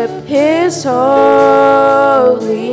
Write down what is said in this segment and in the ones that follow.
worship his holy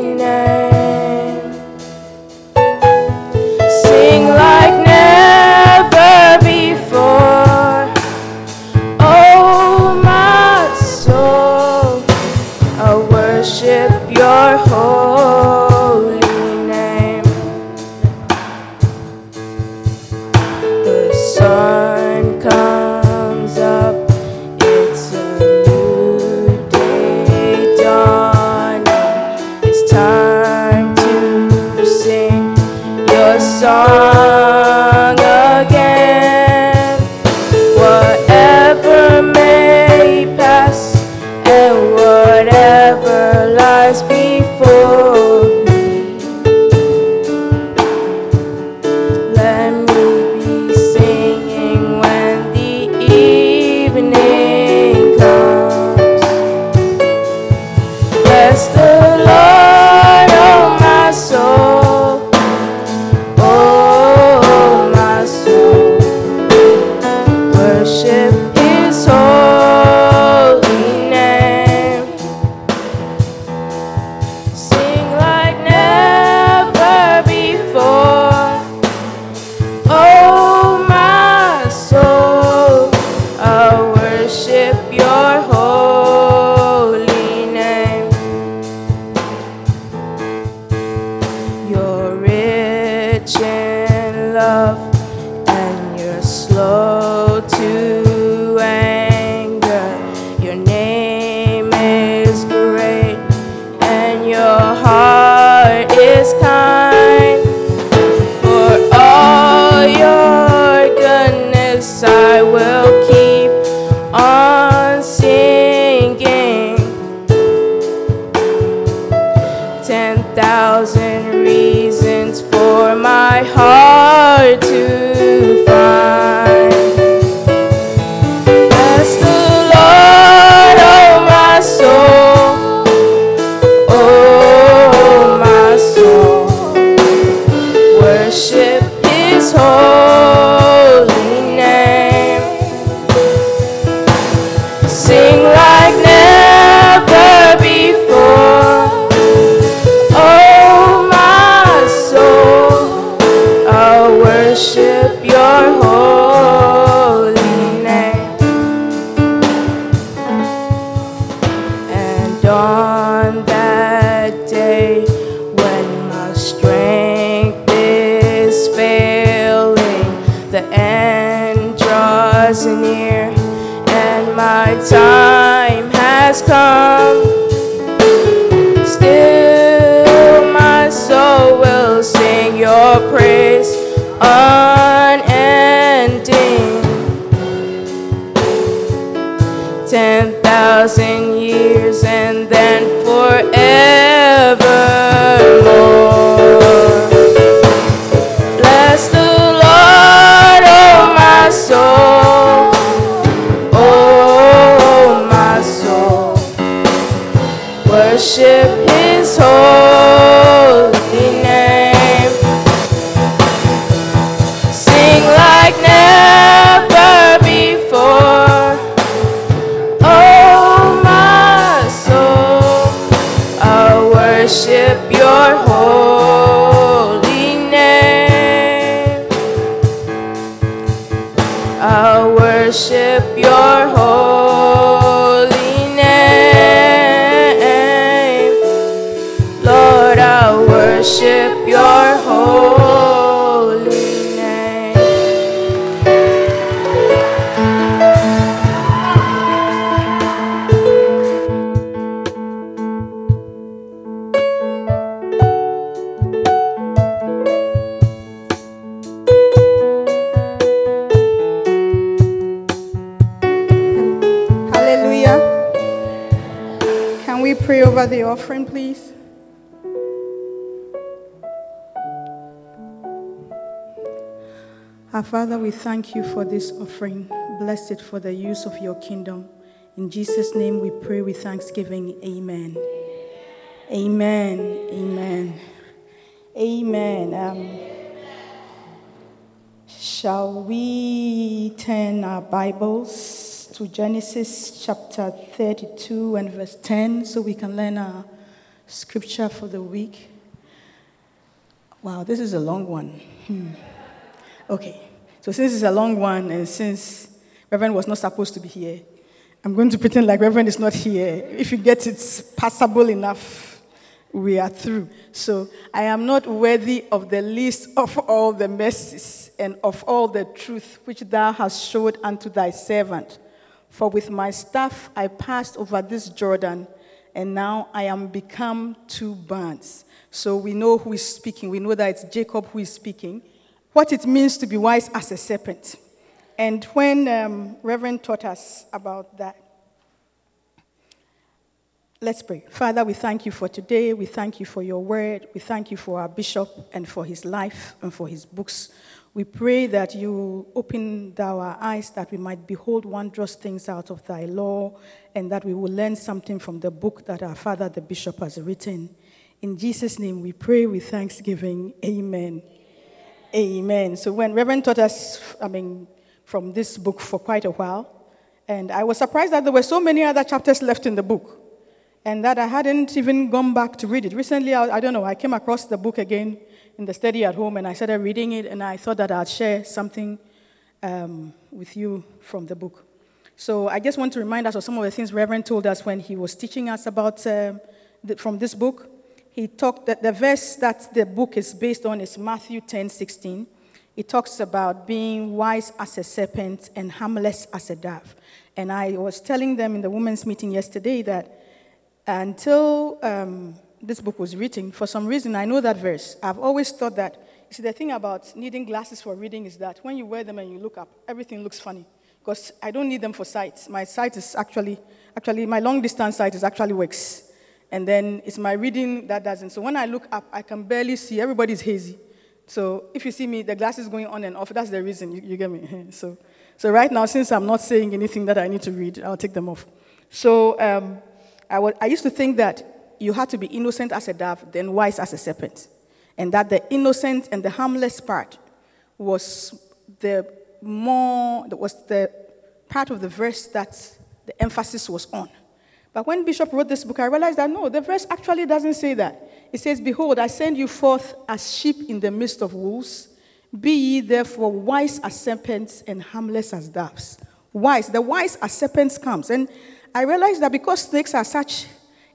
offering, please? Our Father, we thank you for this offering. Bless it for the use of your kingdom. In Jesus' name we pray with thanksgiving. Amen. Amen. Amen. Amen. Um, Shall we turn our Bibles to Genesis chapter 32 and verse 10 so we can learn our scripture for the week? Wow, this is a long one. Hmm. Okay, so since it's a long one and since Reverend was not supposed to be here, I'm going to pretend like Reverend is not here. If you get it passable enough, we are through. So I am not worthy of the least of all the mercies and of all the truth which thou hast showed unto thy servant. For with my staff I passed over this Jordan, and now I am become two bands. So we know who is speaking. We know that it's Jacob who is speaking. What it means to be wise as a serpent. And when um, Reverend taught us about that, Let's pray. Father, we thank you for today. We thank you for your word. We thank you for our bishop and for his life and for his books. We pray that you open our eyes that we might behold wondrous things out of thy law and that we will learn something from the book that our father, the bishop, has written. In Jesus' name we pray with thanksgiving. Amen. Amen. So when Reverend taught us, I mean, from this book for quite a while, and I was surprised that there were so many other chapters left in the book and that I hadn't even gone back to read it. Recently, I, I, don't know, I came across the book again in the study at home and I started reading it, and I thought that I'd share something um, with you from the book. So I just want to remind us of some of the things Reverend told us when he was teaching us about um, the, from this book. He talked that the verse that the book is based on is Matthew 10 16. It talks about being wise as a serpent and harmless as a dove. And I was telling them in the women's meeting yesterday that until um, this book was written, for some reason, I know that verse. I've always thought that. You see, the thing about needing glasses for reading is that when you wear them and you look up, everything looks funny. Because I don't need them for sight. My sight is actually, actually, my long distance sight is actually works. And then it's my reading that doesn't. So when I look up, I can barely see. Everybody's hazy. So if you see me, the glasses going on and off, that's the reason. You, you get me? So, so right now, since I'm not saying anything that I need to read, I'll take them off. So um, I, was, I used to think that you had to be innocent as a dove, then wise as a serpent. And that the innocent and the harmless part was the more, was the part of the verse that the emphasis was on. But when Bishop wrote this book, I realized that no, the verse actually doesn't say that. It says, Behold, I send you forth as sheep in the midst of wolves. Be ye therefore wise as serpents and harmless as doves. Wise, the wise as serpents comes. And I realized that because snakes are such,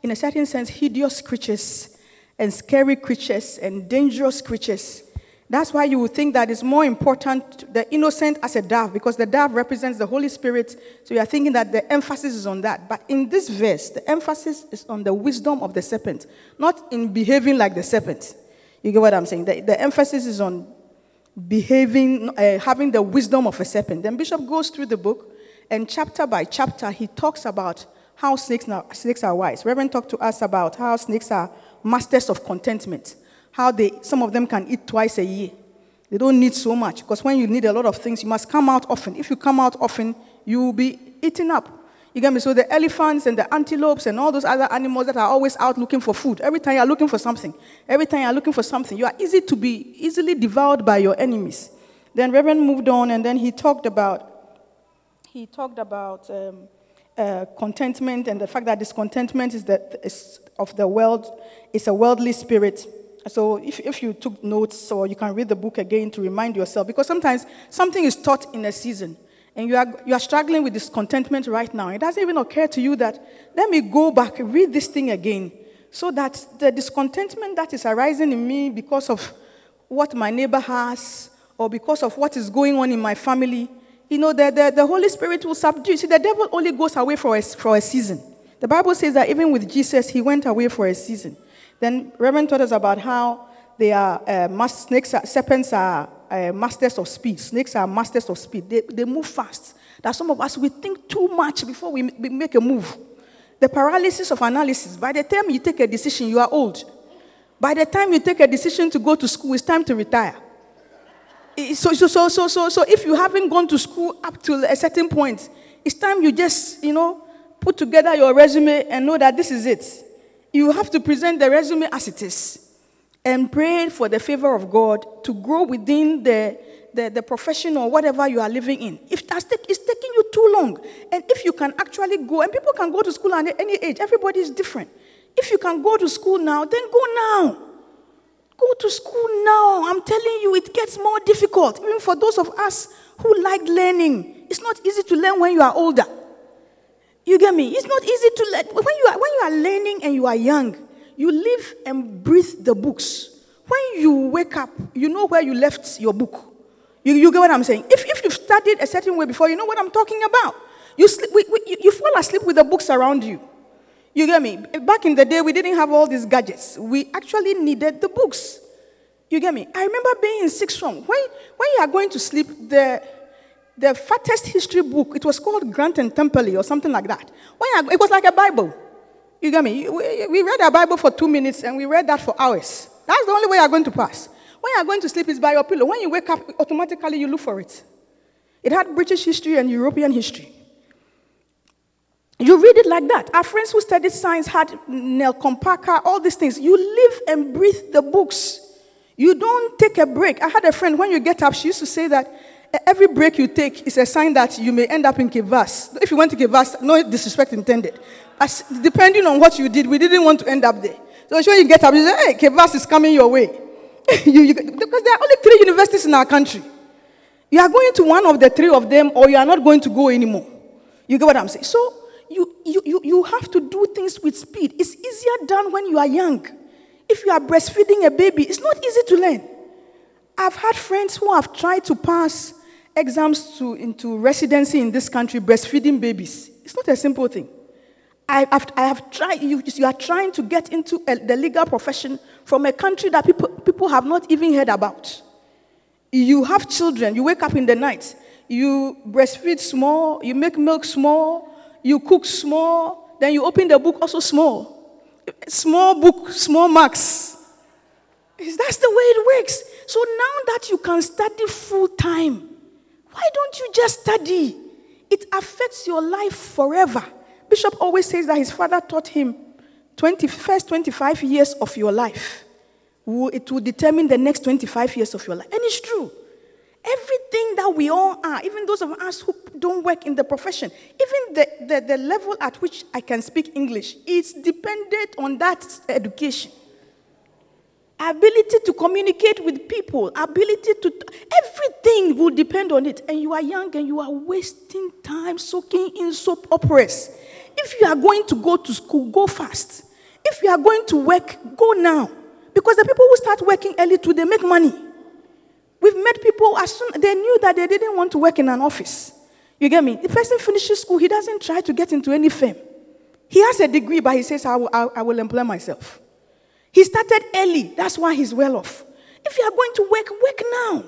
in a certain sense, hideous creatures and scary creatures and dangerous creatures, that's why you would think that it's more important, the innocent as a dove, because the dove represents the Holy Spirit. So you are thinking that the emphasis is on that. But in this verse, the emphasis is on the wisdom of the serpent, not in behaving like the serpent. You get what I'm saying? The, the emphasis is on behaving, uh, having the wisdom of a serpent. Then Bishop goes through the book, and chapter by chapter, he talks about how snakes are, snakes are wise. Reverend talked to us about how snakes are masters of contentment how they, some of them can eat twice a year. They don't need so much because when you need a lot of things, you must come out often. If you come out often, you will be eaten up. You get me? So the elephants and the antelopes and all those other animals that are always out looking for food. Every time you're looking for something, every time you're looking for something, you are easy to be easily devoured by your enemies. Then Reverend moved on and then he talked about he talked about um, uh, contentment and the fact that discontentment is, the, is of the world, is a worldly spirit. So if, if you took notes or you can read the book again to remind yourself, because sometimes something is taught in a season. and you are, you are struggling with discontentment right now, it doesn't even occur to you that let me go back, read this thing again, so that the discontentment that is arising in me because of what my neighbor has or because of what is going on in my family, you know, the, the, the Holy Spirit will subdue. See, the devil only goes away for a, for a season. The Bible says that even with Jesus, he went away for a season. Then Reverend taught us about how they are uh, snakes, are, serpents are uh, masters of speed. Snakes are masters of speed. They, they move fast. That some of us we think too much before we, we make a move. The paralysis of analysis. By the time you take a decision, you are old. By the time you take a decision to go to school, it's time to retire. So, so, so, so, so, so if you haven't gone to school up to a certain point, it's time you just, you know, put together your resume and know that this is it. You have to present the resume as it is and pray for the favor of God to grow within the, the, the profession or whatever you are living in. If that's take, it's taking you too long, and if you can actually go, and people can go to school at any age, everybody is different. If you can go to school now, then go now. Go to school now. I'm telling you, it gets more difficult. Even for those of us who like learning, it's not easy to learn when you are older. You get me? It's not easy to learn. When you are, when you are learning and you are young, you live and breathe the books. When you wake up, you know where you left your book. You, you get what I'm saying? If, if you've studied a certain way before, you know what I'm talking about. You, sleep, we, we, you fall asleep with the books around you. You get me? Back in the day, we didn't have all these gadgets. We actually needed the books. You get me? I remember being in sixth form. When, when you are going to sleep, the, the fattest history book, it was called Grant and Temple or something like that. When it was like a Bible. You get me? We, we read our Bible for two minutes and we read that for hours. That's the only way you're going to pass. When you're going to sleep, it's by your pillow. When you wake up, automatically you look for it. It had British history and European history. You read it like that. Our friends who studied science had Nelkon Parker, all these things. You live and breathe the books. You don't take a break. I had a friend, when you get up, she used to say that every break you take is a sign that you may end up in Kivas. If you went to Kivas, no disrespect intended. As, depending on what you did, we didn't want to end up there. So when you get up, you say, hey, Kivas is coming your way. you, you, because there are only three universities in our country. You are going to one of the three of them, or you are not going to go anymore. You get what I'm saying? So you, you, you, have to do things with speed. It's easier done when you are young. If you are breastfeeding a baby, it's not easy to learn. I've had friends who have tried to pass exams to, into residency in this country breastfeeding babies. It's not a simple thing. I have, I have tried, you, you are trying to get into a, the legal profession from a country that people, people have not even heard about. You have children, you wake up in the night, you breastfeed small, you make milk small, you cook small, then you open the book also small. Small book, small marks. That's the way it works. So now that you can study full time, why don't you just study? It affects your life forever. Bishop always says that his father taught him 20, first 25 years of your life. It will determine the next 25 years of your life. And it's true. That we all are, even those of us who don't work in the profession, even the, the, the level at which I can speak English, it's dependent on that education ability to communicate with people, ability to, everything will depend on it. And you are young and you are wasting time soaking in soap operas. If you are going to go to school, go fast. If you are going to work, go now. Because the people who start working early too, they make money. We've met people as soon they knew that they didn't want to work in an office. You get me? The person finishes school, he doesn't try to get into any firm. He has a degree, but he says, I will, I will employ myself. He started early. That's why he's well off. If you are going to work, work now.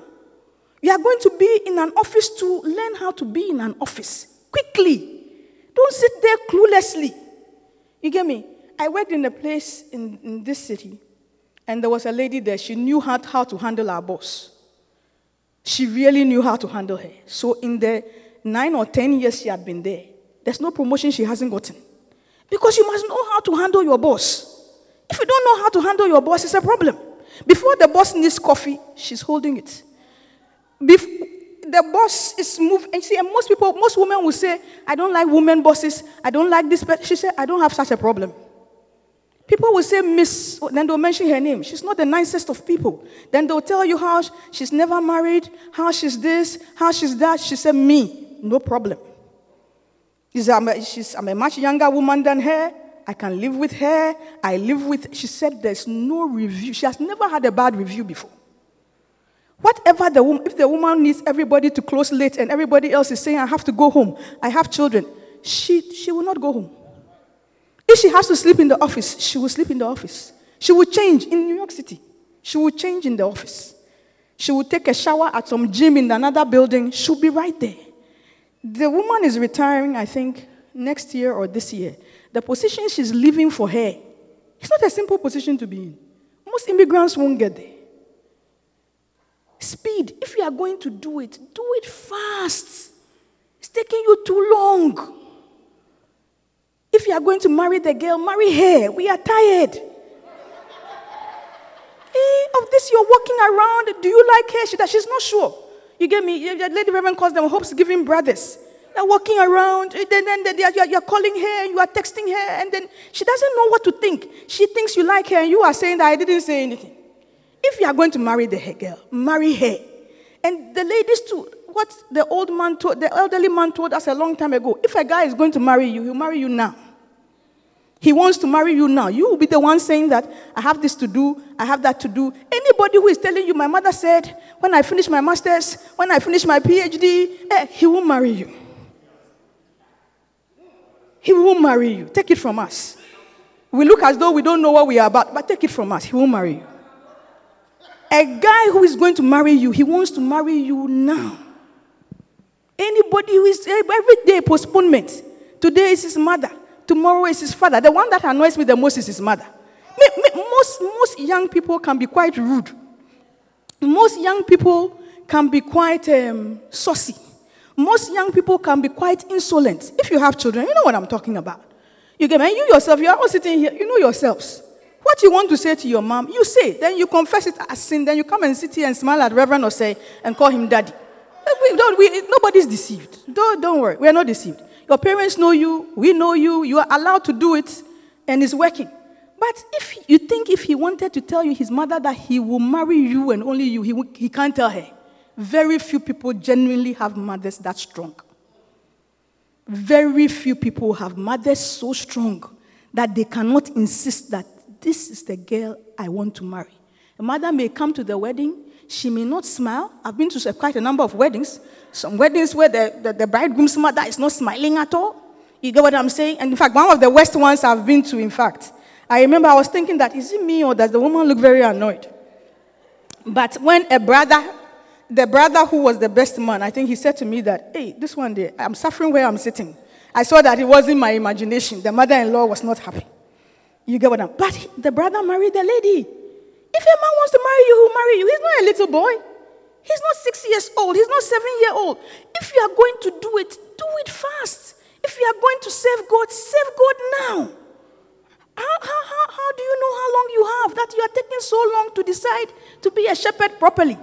You are going to be in an office to learn how to be in an office quickly. Don't sit there cluelessly. You get me? I worked in a place in, in this city, and there was a lady there. She knew how, how to handle our boss. She really knew how to handle her. So, in the nine or ten years she had been there, there's no promotion she hasn't gotten. Because you must know how to handle your boss. If you don't know how to handle your boss, it's a problem. Before the boss needs coffee, she's holding it. Bef- the boss is moving, and see, and most people, most women will say, I don't like women bosses, I don't like this, but she said, I don't have such a problem. People will say, Miss, oh, then they'll mention her name. She's not the nicest of people. Then they'll tell you how she's never married, how she's this, how she's that. She said, Me, no problem. She's, I'm, a, I'm a much younger woman than her. I can live with her. I live with. She said there's no review. She has never had a bad review before. Whatever the woman, if the woman needs everybody to close late and everybody else is saying, I have to go home, I have children, she, she will not go home. If she has to sleep in the office, she will sleep in the office. She will change in New York City. She will change in the office. She will take a shower at some gym in another building. She'll be right there. The woman is retiring, I think, next year or this year. The position she's leaving for her, it's not a simple position to be in. Most immigrants won't get there. Speed. If you are going to do it, do it fast. It's taking you too long. If you are going to marry the girl, marry her. We are tired. Eh, of this, you're walking around. Do you like her? She, she's not sure. You get me? Lady Reverend calls them hopes giving brothers. They're walking around, then, then, then you're, you're calling her, and you are texting her, and then she doesn't know what to think. She thinks you like her, and you are saying that I didn't say anything. If you are going to marry the girl, marry her. And the ladies too, what the old man told, the elderly man told us a long time ago, if a guy is going to marry you, he'll marry you now. He wants to marry you now. You will be the one saying that I have this to do, I have that to do. Anybody who is telling you, my mother said, when I finish my master's, when I finish my PhD, eh, he will marry you. He will marry you. Take it from us. We look as though we don't know what we are about, but take it from us. He will marry you. A guy who is going to marry you, he wants to marry you now. Anybody who is every day postponement. Today is his mother. Tomorrow is his father. The one that annoys me the most is his mother. Most, most young people can be quite rude. Most young people can be quite um, saucy. Most young people can be quite insolent. If you have children, you know what I'm talking about. You get me? You yourself, you're all sitting here, you know yourselves. What you want to say to your mom, you say. Then you confess it as sin. Then you come and sit here and smile at Reverend or say and call him daddy. We don't, we, nobody's deceived. Don't, don't worry. We are not deceived. Your parents know you. We know you. You are allowed to do it, and it's working. But if you think if he wanted to tell you his mother that he will marry you and only you, he, he can't tell her. Very few people genuinely have mothers that strong. Very few people have mothers so strong that they cannot insist that this is the girl I want to marry. A mother may come to the wedding, she may not smile. I've been to quite a number of weddings. Some weddings where the, the, the bridegroom's mother is not smiling at all. You get what I'm saying? And in fact, one of the worst ones I've been to, in fact, I remember I was thinking that is it me or does the woman look very annoyed? But when a brother, the brother who was the best man, I think he said to me that, hey, this one day, I'm suffering where I'm sitting. I saw that it wasn't my imagination. The mother in law was not happy. You get what I'm But the brother married the lady. If a man wants to marry you, he'll marry you. He's not a little boy. He's not six years old. He's not seven year old. If you are going to do it, do it fast. If you are going to save God, save God now. How, how, how, how do you know how long you have that you are taking so long to decide to be a shepherd properly?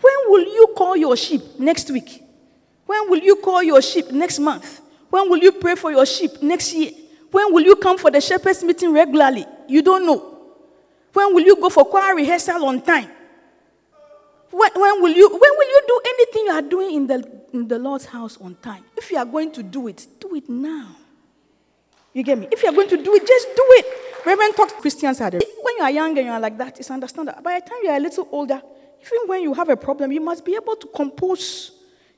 When will you call your sheep next week? When will you call your sheep next month? When will you pray for your sheep next year? When will you come for the shepherd's meeting regularly? You don't know. When will you go for choir rehearsal on time? When, when, will you, when will you do anything you are doing in the, in the Lord's house on time? If you are going to do it, do it now. You get me? If you are going to do it, just do it. Reverend talks Christians are When you are young and you are like that, it's understandable. By the time you are a little older, even when you have a problem, you must be able to compose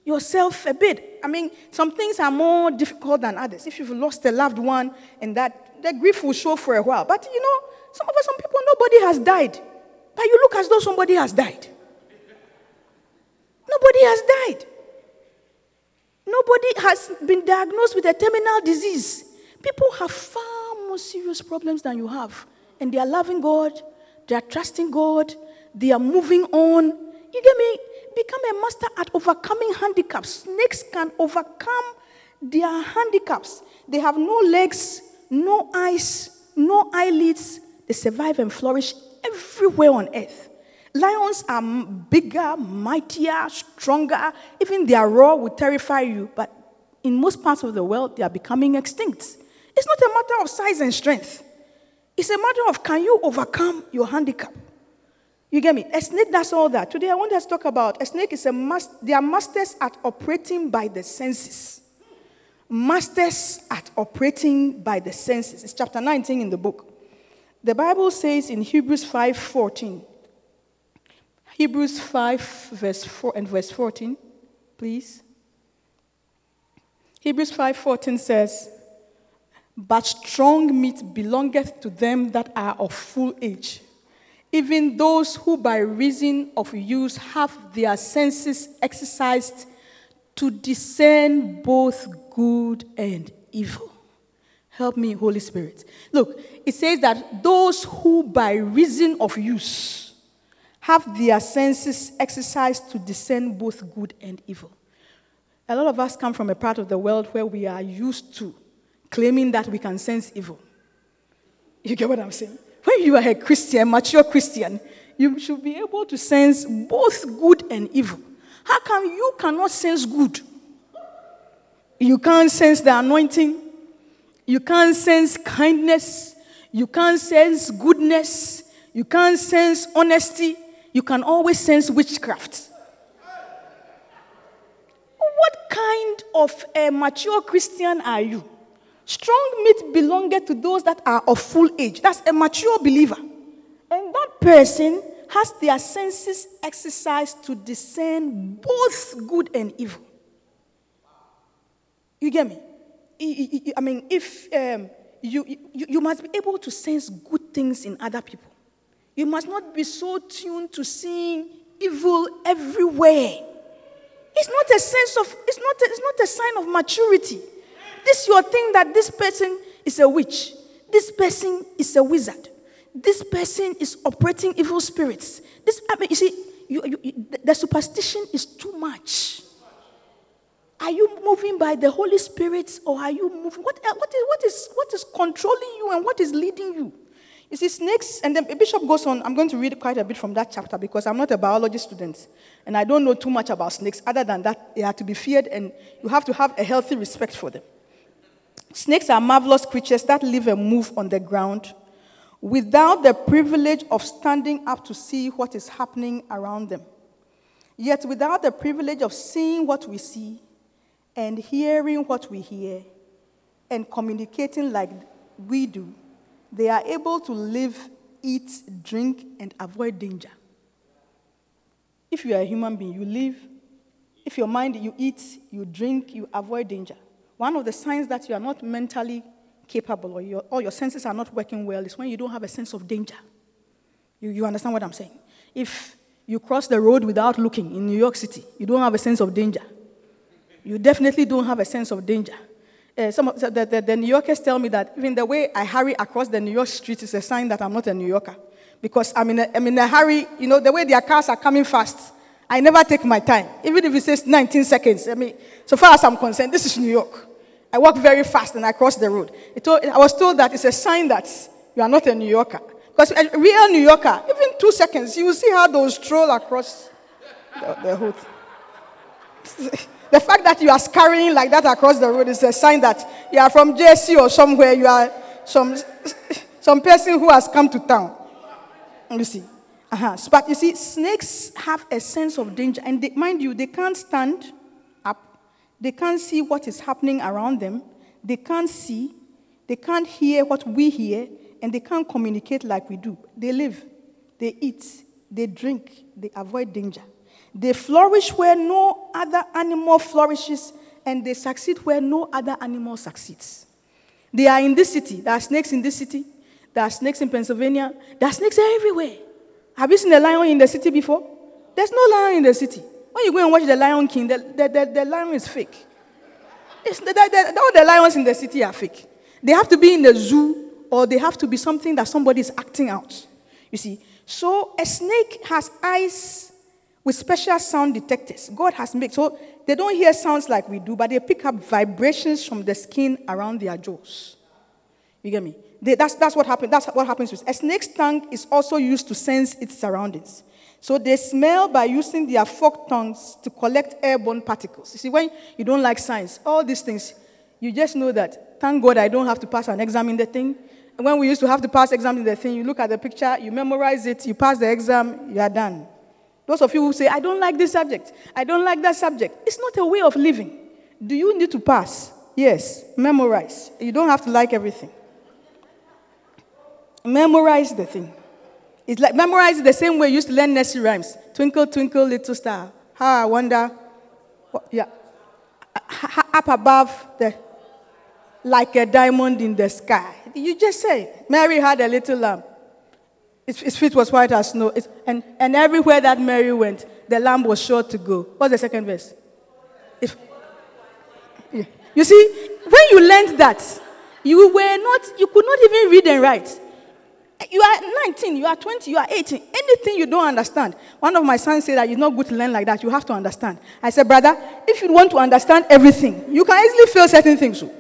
yourself a bit. I mean, some things are more difficult than others. If you've lost a loved one and that, the grief will show for a while. But you know, some of us, some people, nobody has died. But you look as though somebody has died. Nobody has died. Nobody has been diagnosed with a terminal disease. People have far more serious problems than you have. And they are loving God, they are trusting God, they are moving on. You get me? Become a master at overcoming handicaps. Snakes can overcome their handicaps. They have no legs, no eyes, no eyelids, they survive and flourish everywhere on earth. Lions are bigger, mightier, stronger. Even their roar will terrify you, but in most parts of the world, they are becoming extinct. It's not a matter of size and strength, it's a matter of can you overcome your handicap? You get me? A snake does all that. Today I want us to talk about a snake is a mas- they are masters at operating by the senses. Masters at operating by the senses. It's chapter 19 in the book. The Bible says in Hebrews 5:14. Hebrews 5 verse 4 and verse 14, please. Hebrews 5:14 says, "But strong meat belongeth to them that are of full age, even those who by reason of use have their senses exercised to discern both good and evil." Help me, Holy Spirit. Look, it says that those who by reason of use have their senses exercised to discern both good and evil. A lot of us come from a part of the world where we are used to claiming that we can sense evil. You get what I'm saying? When you are a Christian, mature Christian, you should be able to sense both good and evil. How come you cannot sense good? You can't sense the anointing. You can't sense kindness. You can't sense goodness. You can't sense honesty. You can always sense witchcraft. What kind of a mature Christian are you? Strong meat belongeth to those that are of full age. That's a mature believer. And that person has their senses exercised to discern both good and evil. You get me? I- mean, if um, you, you, you must be able to sense good things in other people. You must not be so tuned to seeing evil everywhere. It's not a sense of, it's not a, it's not a sign of maturity. This is your thing that this person is a witch. This person is a wizard. This person is operating evil spirits. This, I mean, you see, you, you- the superstition is too much. Are you moving by the Holy Spirit or are you moving? What, eh, what, is, what, is, what is controlling you and what is leading you? You see, snakes, and then Bishop goes on. I'm going to read quite a bit from that chapter because I'm not a biology student and I don't know too much about snakes other than that they are to be feared and you have to have a healthy respect for them. Snakes are marvelous creatures that live and move on the ground without the privilege of standing up to see what is happening around them. Yet, without the privilege of seeing what we see and hearing what we hear and communicating like we do, they are able to live, eat, drink, and avoid danger. If you are a human being, you live. If your mind, you eat, you drink, you avoid danger. One of the signs that you are not mentally capable or your, or your senses are not working well is when you don't have a sense of danger. You, you understand what I'm saying? If you cross the road without looking in New York City, you don't have a sense of danger. You definitely don't have a sense of danger. Uh, some of, the, the, the New Yorkers tell me that even the way I hurry across the New York street is a sign that I'm not a New Yorker. Because I'm in, a, I'm in a hurry, you know, the way their cars are coming fast, I never take my time. Even if it says 19 seconds, I mean, so far as I'm concerned, this is New York. I walk very fast and I cross the road. Told, I was told that it's a sign that you are not a New Yorker. Because a real New Yorker, even two seconds, you will see how they'll stroll across the, the hood. The fact that you are scurrying like that across the road is a sign that you are from JC or somewhere. You are some, some person who has come to town. You see. Uh-huh. But you see, snakes have a sense of danger. And they, mind you, they can't stand up. They can't see what is happening around them. They can't see. They can't hear what we hear. And they can't communicate like we do. They live. They eat. They drink. They avoid danger. They flourish where no other animal flourishes, and they succeed where no other animal succeeds. They are in this city. There are snakes in this city. There are snakes in Pennsylvania. There are snakes everywhere. Have you seen a lion in the city before? There's no lion in the city. When you go and watch the Lion King, the, the, the, the lion is fake. It's, the, the, all the lions in the city are fake. They have to be in the zoo or they have to be something that somebody is acting out. You see, so a snake has eyes with special sound detectors. God has made so they don't hear sounds like we do, but they pick up vibrations from the skin around their jaws. You get me? They, that's, that's what happens. That's what happens with a snake's tongue is also used to sense its surroundings. So they smell by using their forked tongues to collect airborne particles. You see, when you don't like science, all these things, you just know that. Thank God I don't have to pass an exam in the thing. when we used to have to pass exams in the thing, you look at the picture, you memorize it, you pass the exam, you are done. Those of you who say, I don't like this subject, I don't like that subject, it's not a way of living. Do you need to pass? Yes, memorize. You don't have to like everything. Memorize the thing. It's like memorize the same way you used to learn nursery rhymes. Twinkle, twinkle, little star. How I wonder. What, yeah. Up above the, like a diamond in the sky. You just say, Mary had a little lamb. Its, its feet was white as snow. It's, and, and everywhere that Mary went, the lamb was sure to go. What's the second verse? If. You see, when you learned that, you were not, you could not even read and write. You are 19, you are 20, you are 18. Anything you don't understand. One of my sons said that it's not good to learn like that. You have to understand. I said, brother, if you want to understand everything, you can easily fail certain things. So.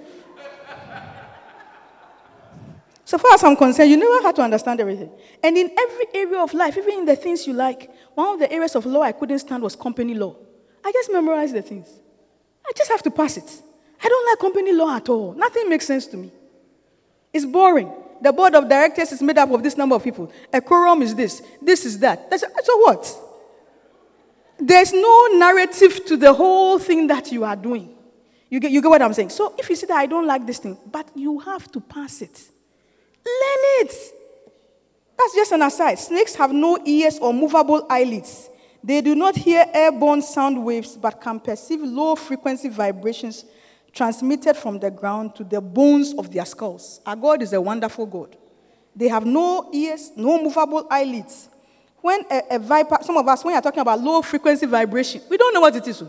So far as I'm concerned, you never had to understand everything. And in every area of life, even in the things you like, one of the areas of law I couldn't stand was company law. I just memorized the things. I just have to pass it. I don't like company law at all. Nothing makes sense to me. It's boring. The board of directors is made up of this number of people. A quorum is this, this is that. That's, so what? There's no narrative to the whole thing that you are doing. You get, you get what I'm saying? So if you say that I don't like this thing, but you have to pass it, learn it. That's just an aside. Snakes have no ears or movable eyelids. They do not hear airborne sound waves, but can perceive low frequency vibrations transmitted from the ground to the bones of their skulls. Our God is a wonderful God. They have no ears, no movable eyelids. When a, a viper, some of us, when you're talking about low frequency vibration, we don't know what it is.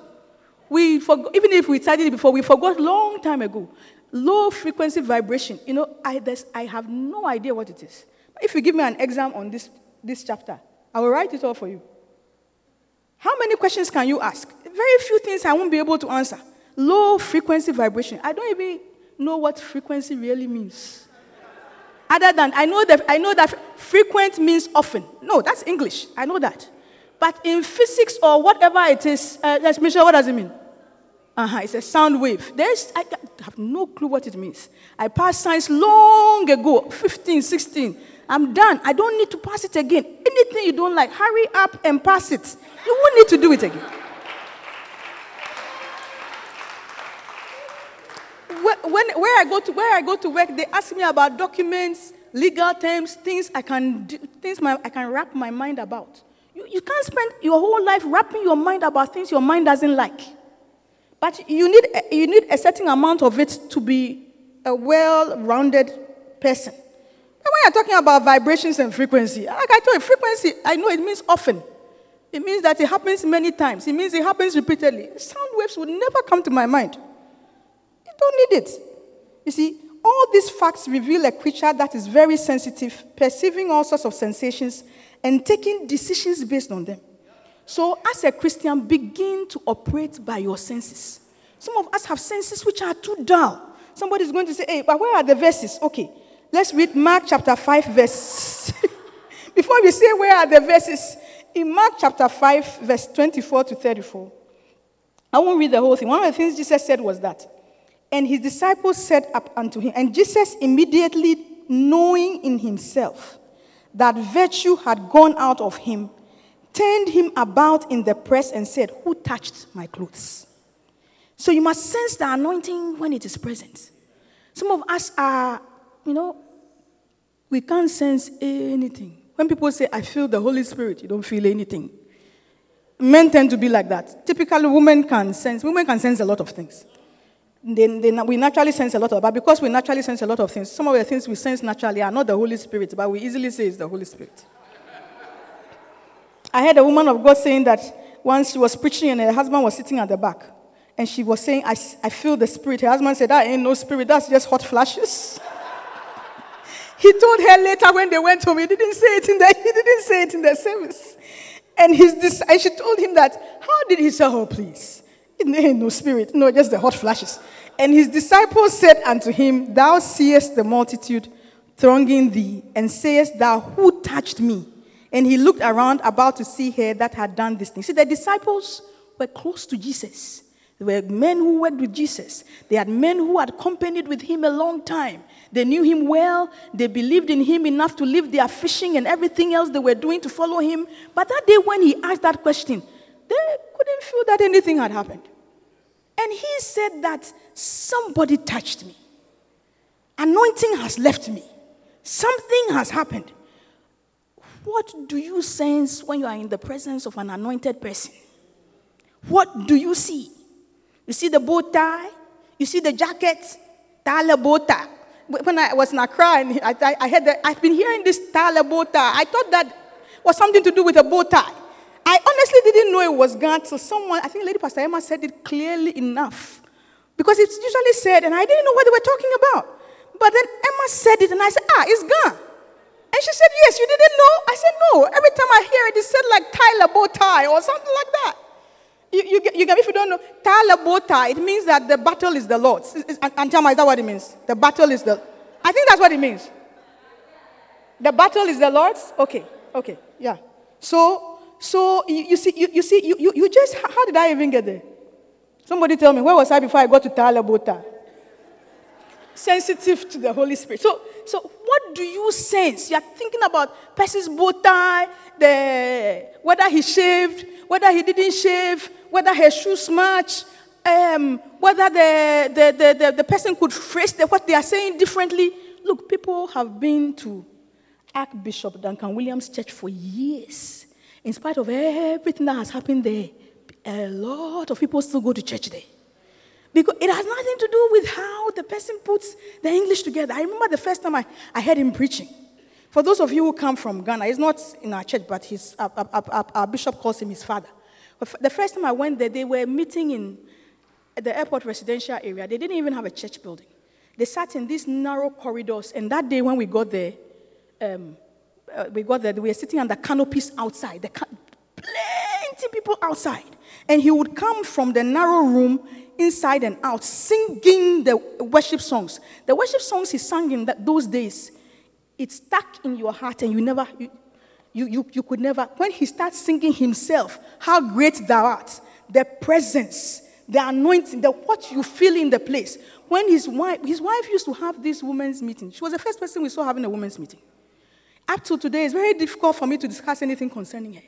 We even if we studied it before, we forgot long time ago. Low frequency vibration, you know, I, I have no idea what it is. If you give me an exam on this, this chapter, I will write it all for you. How many questions can you ask? Very few things I won't be able to answer. Low frequency vibration. I don't even know what frequency really means. Other than I know that I know that frequent means often. No, that's English. I know that. But in physics or whatever it is, uh, let's what does it mean? Uh-huh, it's a sound wave. There's, I have no clue what it means. I passed science long ago, 15, 16. I'm done. I don't need to pass it again. Anything you don't like, hurry up and pass it. You won't need to do it again. when, where, I go to, where I go to work, they ask me about documents, legal terms, things I can, do, things my, I can wrap my mind about. You, you can't spend your whole life wrapping your mind about things your mind doesn't like. But you need, you need a certain amount of it to be a well rounded person. And when you're talking about vibrations and frequency, like I told you, frequency, I know it means often. It means that it happens many times. It means it happens repeatedly. Sound waves would never come to my mind. You don't need it. You see, all these facts reveal a creature that is very sensitive, perceiving all sorts of sensations, and taking decisions based on them. So, as a Christian, begin to operate by your senses. Some of us have senses which are too dull. Somebody's going to say, hey, but where are the verses? Okay, let's read Mark chapter 5, verse. Before we say where are the verses, in Mark chapter 5, verse 24 to 34, I won't read the whole thing. One of the things Jesus said was that and his disciples said up unto him, and Jesus immediately knowing in himself that virtue had gone out of him, turned him about in the press and said, Who touched my clothes? So you must sense the anointing when it is present. Some of us are, you know, we can't sense anything. When people say, I feel the Holy Spirit, you don't feel anything. Men tend to be like that. Typically, women can sense, women can sense a lot of things they, they, we naturally sense a lot of, but because we naturally sense a lot of things, some of the things we sense naturally are not the Holy Spirit, but we easily say it's the Holy Spirit. I heard a woman of God saying that once she was preaching and her husband was sitting at the back, and she was saying, I, I feel the spirit. Her husband said, That ain't no spirit, that's just hot flashes. he told her later when they went home, he didn't say it in the, he didn't say it in the service. And, his, and she told him that, How did he say, Oh, please? It Ain't no spirit, no, just the hot flashes. And his disciples said unto him, Thou seest the multitude thronging thee, and sayest thou, Who touched me? And he looked around about to see her that had done this thing. See, the disciples were close to Jesus. There were men who worked with Jesus. They had men who had accompanied with him a long time. They knew him well. They believed in him enough to leave their fishing and everything else they were doing to follow him. But that day when he asked that question, they couldn't feel that anything had happened. And he said that somebody touched me. Anointing has left me. Something has happened. What do you sense when you are in the presence of an anointed person? What do you see? You see the bow tie? You see the jacket? Tala bow. When I was in Accra and I, I, the, I've been hearing this tala bow. I thought that was something to do with a bow tie. I honestly didn't know it was God So someone, I think Lady Pastor Emma said it clearly enough. Because it's usually said, and I didn't know what they were talking about. But then Emma said it, and I said, ah, it's gone. And she said, yes, you didn't know? I said, no. Every time I hear it, it said like Tyler bow tie or something like that. You, you, you get, if you don't know, Tyler bow tie, it means that the battle is the Lord's. Me, is that what it means? The battle is the, I think that's what it means. The battle is the Lord's? Okay, okay, yeah. So, so you, you see, you, you see, you, you, you just, how did I even get there? Somebody tell me, where was I before I got to Tyler bow tie? Sensitive to the Holy Spirit. So, so what do you sense? You're thinking about person's bow tie, the, whether he shaved, whether he didn't shave, whether her shoes match, um, whether the, the, the, the, the person could phrase the, what they are saying differently. Look, people have been to Archbishop Duncan Williams' church for years. In spite of everything that has happened there, a lot of people still go to church there. Because it has nothing to do with how the person puts the English together. I remember the first time I, I heard him preaching. For those of you who come from Ghana, he's not in our church, but his, our, our, our bishop calls him his father. But the first time I went there, they were meeting in the airport residential area. They didn't even have a church building. They sat in these narrow corridors, and that day when we got there, um, uh, we got there, we were sitting under canopies outside. The ca- plenty people outside. And he would come from the narrow room inside and out, singing the worship songs. The worship songs he sang in that, those days, it stuck in your heart and you never, you, you, you, you could never, when he starts singing himself, how great thou art, the presence, the anointing, the what you feel in the place. When his wife, his wife used to have this women's meeting. She was the first person we saw having a women's meeting. Up to today, it's very difficult for me to discuss anything concerning her.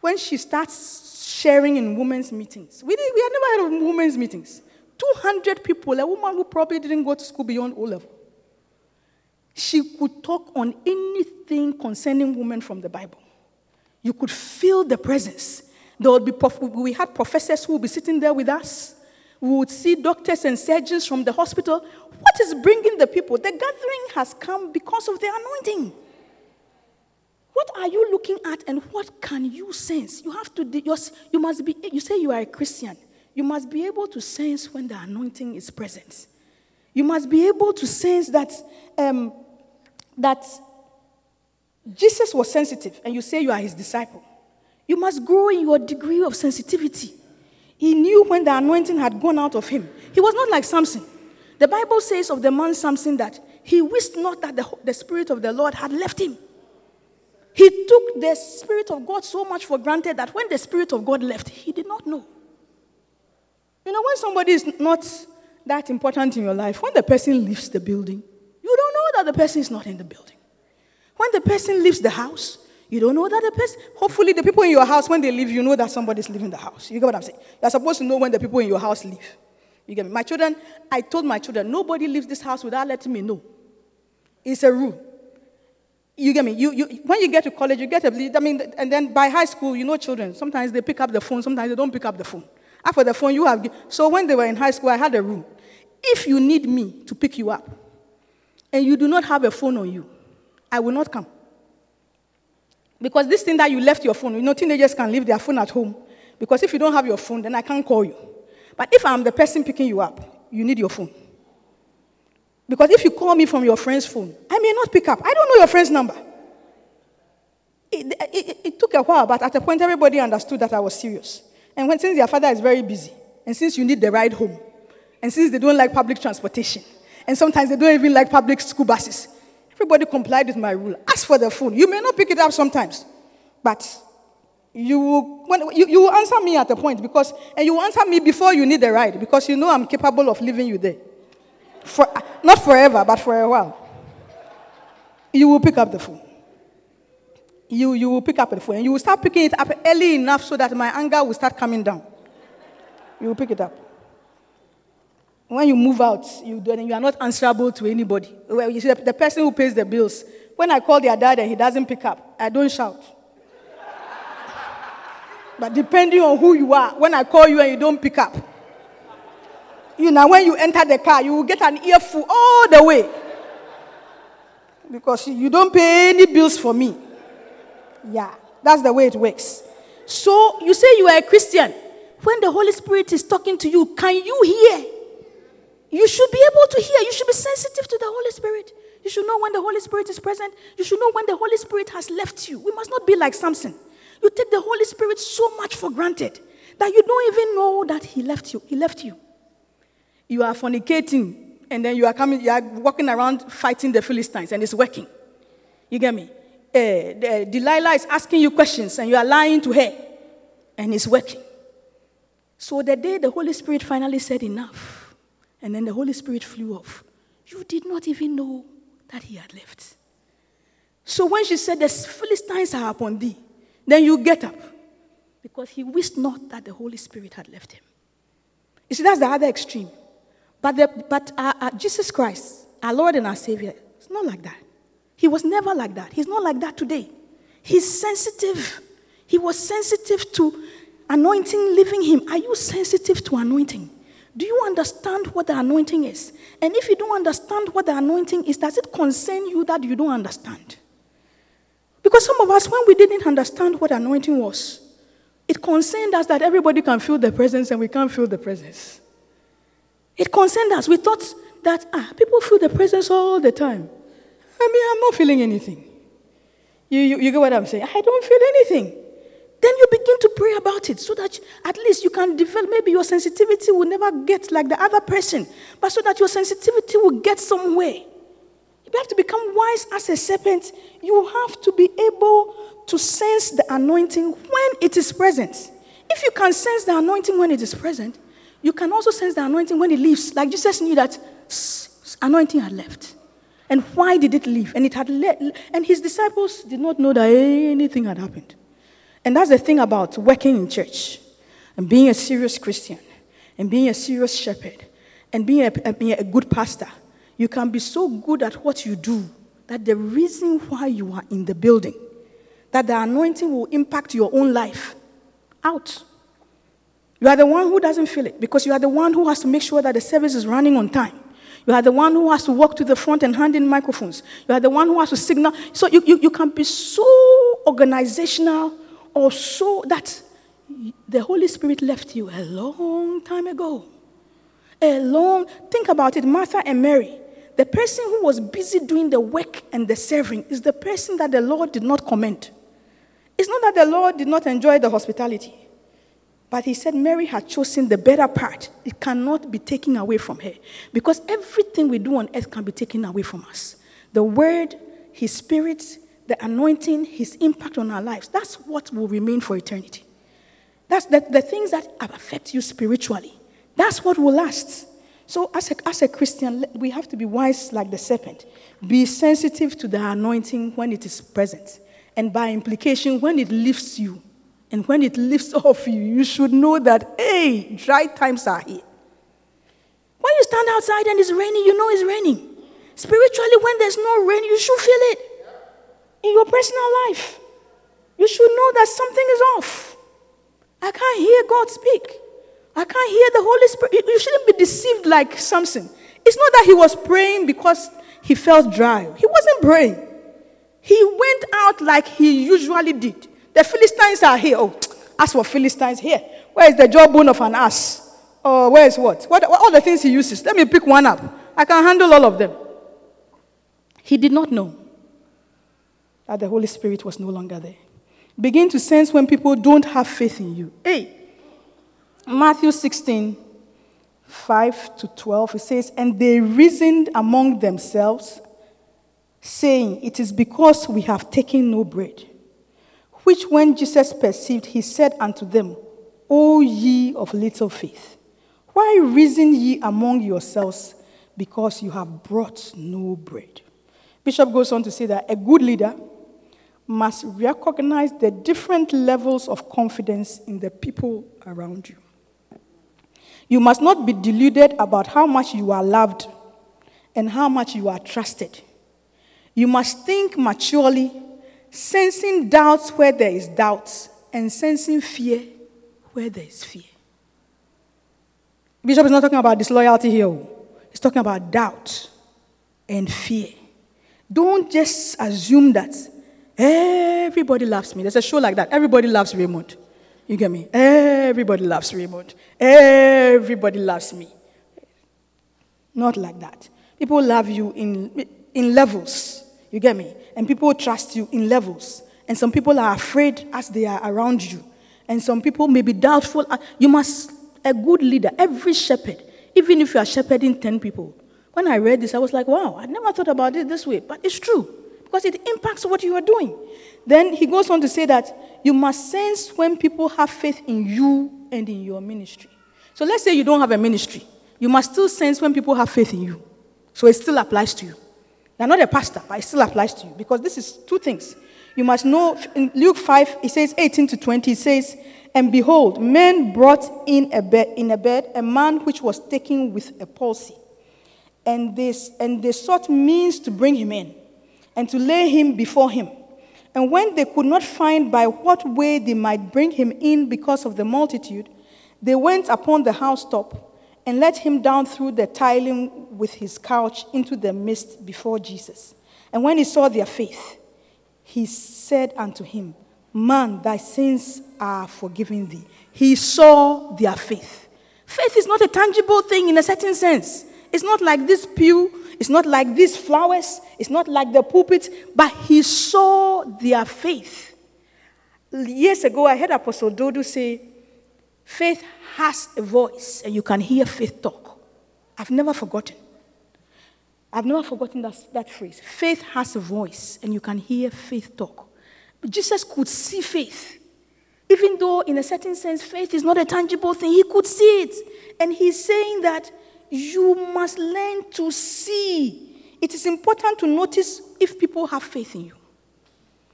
When she starts sharing in women's meetings. We, did, we had never heard of women's meetings. 200 people, a woman who probably didn't go to school beyond O level. She could talk on anything concerning women from the Bible. You could feel the presence. There would be prof- we had professors who would be sitting there with us. We would see doctors and surgeons from the hospital. What is bringing the people? The gathering has come because of the anointing. What are you looking at and what can you sense? You have to, you must be, you say you are a Christian. You must be able to sense when the anointing is present. You must be able to sense that, um, that Jesus was sensitive and you say you are his disciple. You must grow in your degree of sensitivity. He knew when the anointing had gone out of him. He was not like Samson. The Bible says of the man Samson that he wished not that the, the Spirit of the Lord had left him. He took the Spirit of God so much for granted that when the Spirit of God left, he did not know. You know, when somebody is not that important in your life, when the person leaves the building, you don't know that the person is not in the building. When the person leaves the house, you don't know that the person, hopefully, the people in your house, when they leave, you know that somebody's leaving the house. You get what I'm saying? You're supposed to know when the people in your house leave. You get me? My children, I told my children, nobody leaves this house without letting me know. It's a rule. You get me? You, you, when you get to college, you get a, I mean, and then by high school, you know children. Sometimes they pick up the phone, sometimes they don't pick up the phone. After the phone, you have. So when they were in high school, I had a rule. If you need me to pick you up, and you do not have a phone on you, I will not come. Because this thing that you left your phone, you know, teenagers can leave their phone at home. Because if you don't have your phone, then I can't call you. But if I'm the person picking you up, you need your phone. Because if you call me from your friend's phone, I may not pick up. I don't know your friend's number. It, it, it, took a while, but at a point, everybody understood that I was serious. And when, since your father is very busy, and since you need the ride home, and since they don't like public transportation, and sometimes they don't even like public school buses, everybody complied with my rule. Ask for the phone. You may not pick it up sometimes, but You will, when, you, you will answer me at a point because, and you will answer me before you need the ride because you know I'm capable of leaving you there. For, not forever, but for a while. You will pick up the phone. You, you will pick up the phone and you will start picking it up early enough so that my anger will start coming down. You will pick it up. When you move out, you, you are not answerable to anybody. Well, you see, the, the person who pays the bills, when I call their dad and he doesn't pick up, I don't shout. but depending on who you are, when I call you and you don't pick up, you know, when you enter the car, you will get an earful all the way. Because you don't pay any bills for me. Yeah, that's the way it works. So you say you are a Christian. When the Holy Spirit is talking to you, can you hear? You should be able to hear. You should be sensitive to the Holy Spirit. You should know when the Holy Spirit is present. You should know when the Holy Spirit has left you. We must not be like Samson. You take the Holy Spirit so much for granted that you don't even know that He left you. He left you. You are fornicating, and then you are coming, you are walking around fighting the Philistines, and it's working. You get me? Uh, Delilah is asking you questions, and you are lying to her, and it's working. So the day the Holy Spirit finally said enough, and then the Holy Spirit flew off. You did not even know that he had left. So when she said, The Philistines are upon thee, then you get up. Because he wished not that the Holy Spirit had left him. You see, that's the other extreme. But, the, but uh, uh, Jesus Christ, our Lord and our Savior, it's not like that. He was never like that. He's not like that today. He's sensitive. He was sensitive to anointing leaving him. Are you sensitive to anointing? Do you understand what the anointing is? And if you don't understand what the anointing is, does it concern you that you don't understand? Because some of us, when we didn't understand what anointing was, it concerned us that everybody can feel the presence and we can't feel the presence. It concerned us. We thought that ah, people feel the presence all the time. I mean, I'm not feeling anything. You, you, you get what I'm saying? I don't feel anything. Then you begin to pray about it so that at least you can develop. Maybe your sensitivity will never get like the other person, but so that your sensitivity will get somewhere. You have to become wise as a serpent. You have to be able to sense the anointing when it is present. If you can sense the anointing when it is present, you can also sense the anointing when it leaves. Like Jesus knew that anointing had left. And why did it leave? And it had le- and his disciples did not know that anything had happened. And that's the thing about working in church and being a serious Christian and being a serious shepherd and being a, a, being a good pastor. You can be so good at what you do that the reason why you are in the building, that the anointing will impact your own life out. You are the one who doesn't feel it because you are the one who has to make sure that the service is running on time. You are the one who has to walk to the front and hand in microphones. You are the one who has to signal. So you, you, you can be so organizational or so that the Holy Spirit left you a long time ago. A long, think about it, Martha and Mary. The person who was busy doing the work and the serving is the person that the Lord did not commend. It's not that the Lord did not enjoy the hospitality, but He said Mary had chosen the better part. It cannot be taken away from her because everything we do on earth can be taken away from us. The Word, His Spirit, the anointing, his impact on our lives, that's what will remain for eternity. That's the, the things that affect you spiritually. That's what will last. So, as a, as a Christian, we have to be wise like the serpent. Be sensitive to the anointing when it is present. And by implication, when it lifts you and when it lifts off you, you should know that, hey, dry times are here. When you stand outside and it's raining, you know it's raining. Spiritually, when there's no rain, you should feel it in your personal life. You should know that something is off. I can't hear God speak. I can't hear the Holy Spirit. You shouldn't be deceived like Samson. It's not that he was praying because he felt dry. He wasn't praying. He went out like he usually did. The Philistines are here. Oh, as for Philistines here, where is the jawbone of an ass? Or oh, where is what? what? What all the things he uses? Let me pick one up. I can handle all of them. He did not know that the Holy Spirit was no longer there. Begin to sense when people don't have faith in you. Hey, Matthew 16, 5 to 12, it says, And they reasoned among themselves, saying, It is because we have taken no bread. Which when Jesus perceived, he said unto them, O ye of little faith, why reason ye among yourselves because you have brought no bread? Bishop goes on to say that a good leader must recognize the different levels of confidence in the people around you. You must not be deluded about how much you are loved and how much you are trusted. You must think maturely, sensing doubts where there is doubt, and sensing fear where there is fear. Bishop is not talking about disloyalty here. Oh. He's talking about doubt and fear. Don't just assume that everybody loves me. There's a show like that. Everybody loves Raymond. You get me? Everybody loves Raymond. Everybody loves me. Not like that. People love you in, in levels. You get me? And people trust you in levels. And some people are afraid as they are around you. And some people may be doubtful. Uh, you must, a good leader, every shepherd, even if you are shepherding 10 people. When I read this, I was like, wow, I never thought about it this way. But it's true because it impacts what you are doing. Then he goes on to say that you must sense when people have faith in you and in your ministry. So let's say you don't have a ministry. You must still sense when people have faith in you. So it still applies to you. You're not a pastor, but it still applies to you because this is two things. You must know in Luke 5, it says 18 to 20, it says, And behold, men brought in a bed in a bed a man which was taken with a palsy. And they, and they sought means to bring him in and to lay him before him. And when they could not find by what way they might bring him in because of the multitude, they went upon the housetop and let him down through the tiling with his couch into the midst before Jesus. And when he saw their faith, he said unto him, Man, thy sins are forgiven thee. He saw their faith. Faith is not a tangible thing in a certain sense. It's not like this pew, it's not like these flowers, it's not like the pulpit, but he saw their faith. Years ago, I heard Apostle Dodo say, Faith has a voice, and you can hear faith talk. I've never forgotten. I've never forgotten that, that phrase. Faith has a voice, and you can hear faith talk. But Jesus could see faith. Even though, in a certain sense, faith is not a tangible thing, he could see it. And he's saying that you must learn to see. It is important to notice if people have faith in you.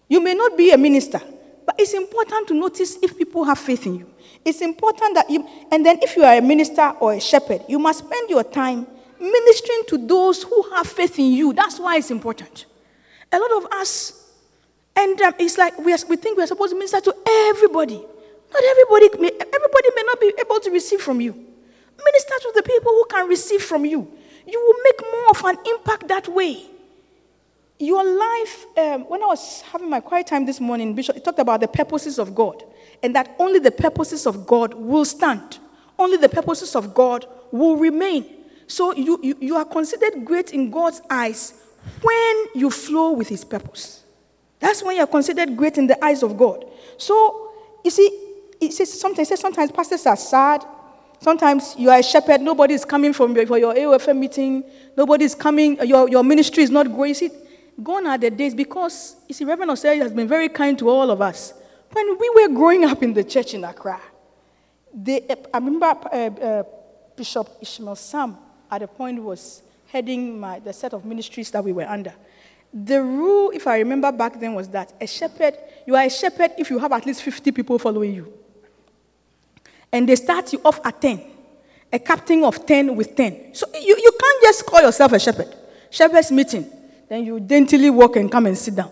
You may not be a minister, but it's important to notice if people have faith in you. It's important that you, and then if you are a minister or a shepherd, you must spend your time ministering to those who have faith in you. That's why it's important. A lot of us, and um, it's like we, are, we think we are supposed to minister to everybody. Not everybody, may, everybody may not be able to receive from you. Minister to the people who can receive from you. You will make more of an impact that way. Your life, um, when I was having my quiet time this morning, Bishop talked about the purposes of God and that only the purposes of God will stand. Only the purposes of God will remain. So you, you, you are considered great in God's eyes when you flow with His purpose. That's when you are considered great in the eyes of God. So, you see, it says sometimes, it says sometimes pastors are sad. Sometimes you are a shepherd, nobody is coming from your, for your AOFM meeting, nobody is coming, your, your ministry is not growing. See, gone are the days because, you see, Reverend Osei has been very kind to all of us. When we were growing up in the church in Accra, they, I remember uh, uh, Bishop Ishmael Sam at a point was heading my, the set of ministries that we were under. The rule, if I remember back then, was that a shepherd, you are a shepherd if you have at least 50 people following you. And they start you off at 10, a captain of 10 with 10. So you, you can't just call yourself a shepherd. Shepherd's meeting. Then you daintily walk and come and sit down.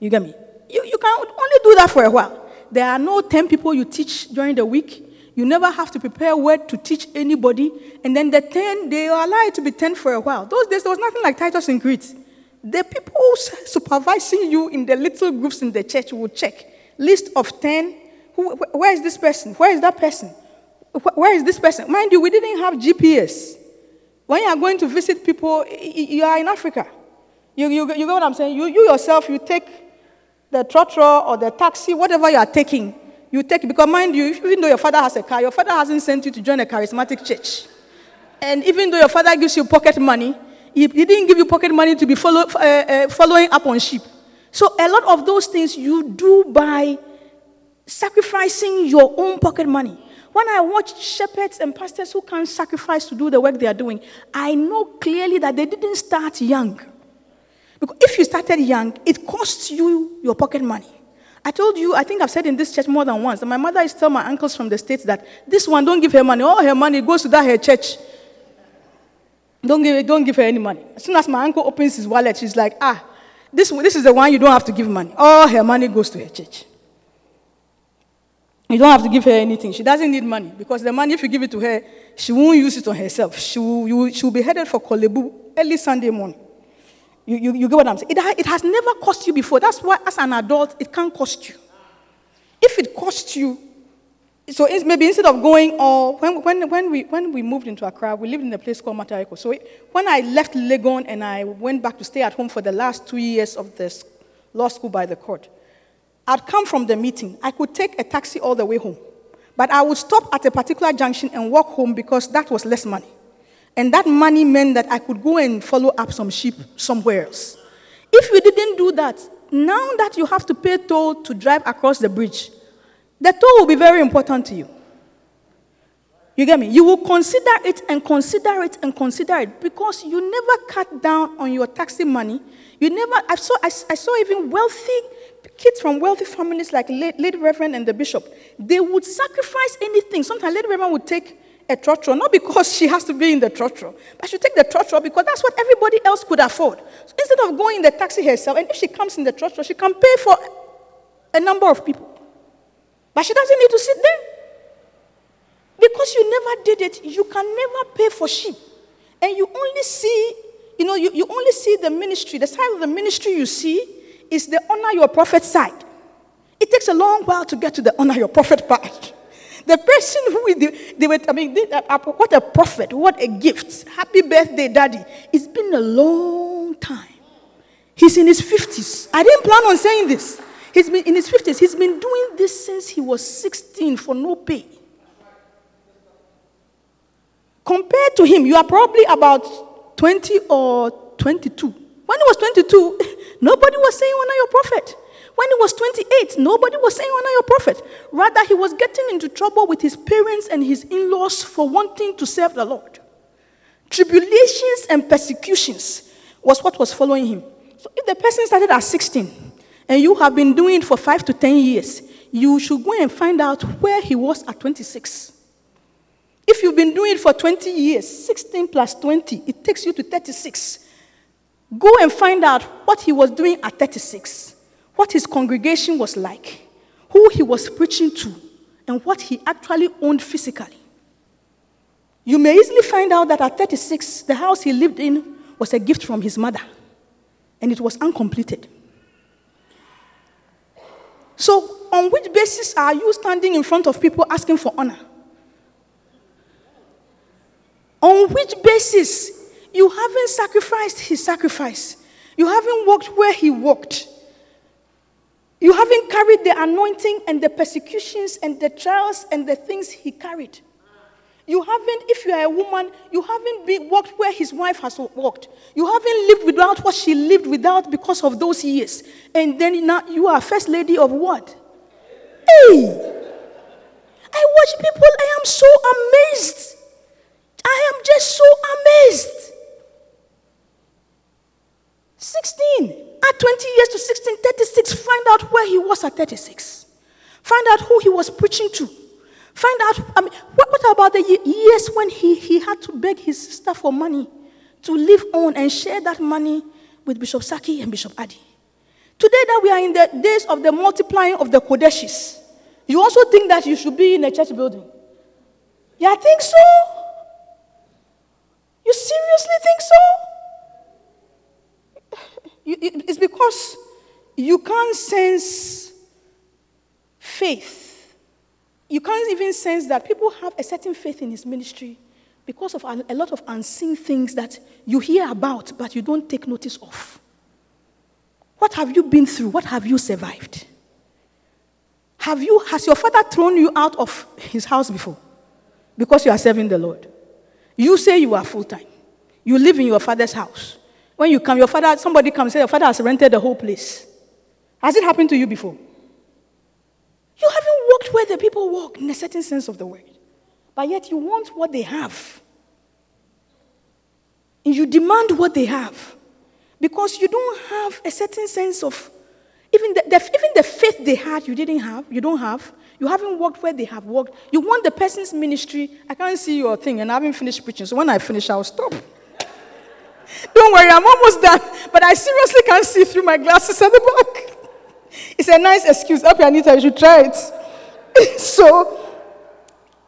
You get me? You, you can only do that for a while. There are no 10 people you teach during the week. You never have to prepare a word to teach anybody. And then the 10, they are allowed to be 10 for a while. Those days, there was nothing like Titus and Crete. The people supervising you in the little groups in the church will check. List of 10. Who, where is this person? Where is that person? Where is this person? Mind you, we didn't have GPS. When you are going to visit people, you are in Africa. You, you, you get what I'm saying? You, you yourself, you take the trotro or the taxi, whatever you are taking, you take because mind you, even though your father has a car, your father hasn't sent you to join a charismatic church. And even though your father gives you pocket money, he, he didn't give you pocket money to be follow, uh, uh, following up on sheep. So a lot of those things you do by sacrificing your own pocket money. When I watch shepherds and pastors who can't sacrifice to do the work they are doing, I know clearly that they didn't start young. Because if you started young, it costs you your pocket money. I told you, I think I've said in this church more than once, that my mother is telling my uncles from the States that this one, don't give her money. All her money goes to that her church. Don't give, don't give her any money. As soon as my uncle opens his wallet, she's like, ah, this, this is the one you don't have to give money. All her money goes to her church. You don't have to give her anything. She doesn't need money because the money, if you give it to her, she won't use it on herself. She will, you, she will be headed for Korle Bu early Sunday morning. You, you, you get what I'm saying? It, it has never cost you before. That's why, as an adult, it can't cost you. If it costs you, so maybe instead of going, or when, when, when, we, when we moved into Accra, we lived in a place called Mataheko. So when I left Legon and I went back to stay at home for the last two years of the law school by the court, I'd come from the meeting. I could take a taxi all the way home. But I would stop at a particular junction and walk home because that was less money. And that money meant that I could go and follow up some sheep somewhere else. If you didn't do that, now that you have to pay toll to drive across the bridge, the toll will be very important to you. You get me? You will consider it and consider it and consider it because you never cut down on your taxi money. You never, I saw, I, I saw even wealthy kids from wealthy families like Lady Reverend and the Bishop. They would sacrifice anything. Sometimes Lady Reverend would take a trotro, not because she has to be in the trotro, but she take the trotro because that's what everybody else could afford. So instead of going in the taxi herself, and if she comes in the trotro, she can pay for a number of people. But she doesn't need to sit there. Because you never did it, you can never pay for sheep. And you only see, you know, you, you only see the ministry, the side of the ministry you see is the honor your prophet side. It takes a long while to get to the honor your prophet part. The person who is the, they were, I mean, they, uh, what a prophet, what a gift. Happy birthday, daddy. It's been a long time. He's in his 50s. I didn't plan on saying this. He's been in his 50s. He's been doing this since he was 16 for no pay. Compared to him, you are probably about 20 or 22. When he was 22, nobody was saying, Honor your prophet. When he was 28, nobody was saying, Honor your prophet. Rather, he was getting into trouble with his parents and his in laws for wanting to serve the Lord. Tribulations and persecutions was what was following him. So if the person started at 16 and you have been doing it for 5 to 10 years, you should go and find out where he was at 26. If you've been doing it for 20 years, 16 plus 20, it takes you to 36. Go and find out what he was doing at 36 what his congregation was like, who he was preaching to, and what he actually owned physically. You may easily find out that at 36, the house he lived in was a gift from his mother, and it was uncompleted. So, on which basis are you standing in front of people asking for honor? On which basis? You haven't sacrificed his sacrifice. You haven't walked where he walked. You haven't carried the anointing and the persecutions and the trials and the things he carried. You haven't, if you are a woman, you haven't been, walked where his wife has walked. You haven't lived without what she lived without because of those years. And then now you are first lady of what? Hey! I watch people, I am so amazed. I am just so amazed. 16. Add 20 years to 16, 36. Find out where he was at 36. Find out who he was preaching to. Find out, I mean, what, what about the years when he, he had to beg his sister for money to live on and share that money with Bishop Saki and Bishop Adi? Today that we are in the days of the multiplying of the Qodeshes, you also think that you should be in a church building. Yeah, I think so. You seriously think so? It's because you can't sense faith. You can't even sense that people have a certain faith in his ministry because of a lot of unseen things that you hear about but you don't take notice of. What have you been through? What have you survived? Have you, has your father thrown you out of his house before because you are serving the Lord? You say you are full time. You live in your father's house. When you come, your father, somebody comes says, Your father has rented the whole place. Has it happened to you before? You haven't walked where the people walk in a certain sense of the word. But yet you want what they have. And you demand what they have. Because you don't have a certain sense of, even the, the, even the faith they had, you didn't have, you don't have. You haven't walked where they have walked. You want the person's ministry. I can't see your thing, and I haven't finished preaching. So when I finish, I'll stop. Don't worry, I'm almost done. But I seriously can't see through my glasses at the back. It's a nice excuse. Up, Anita, you should try it. so,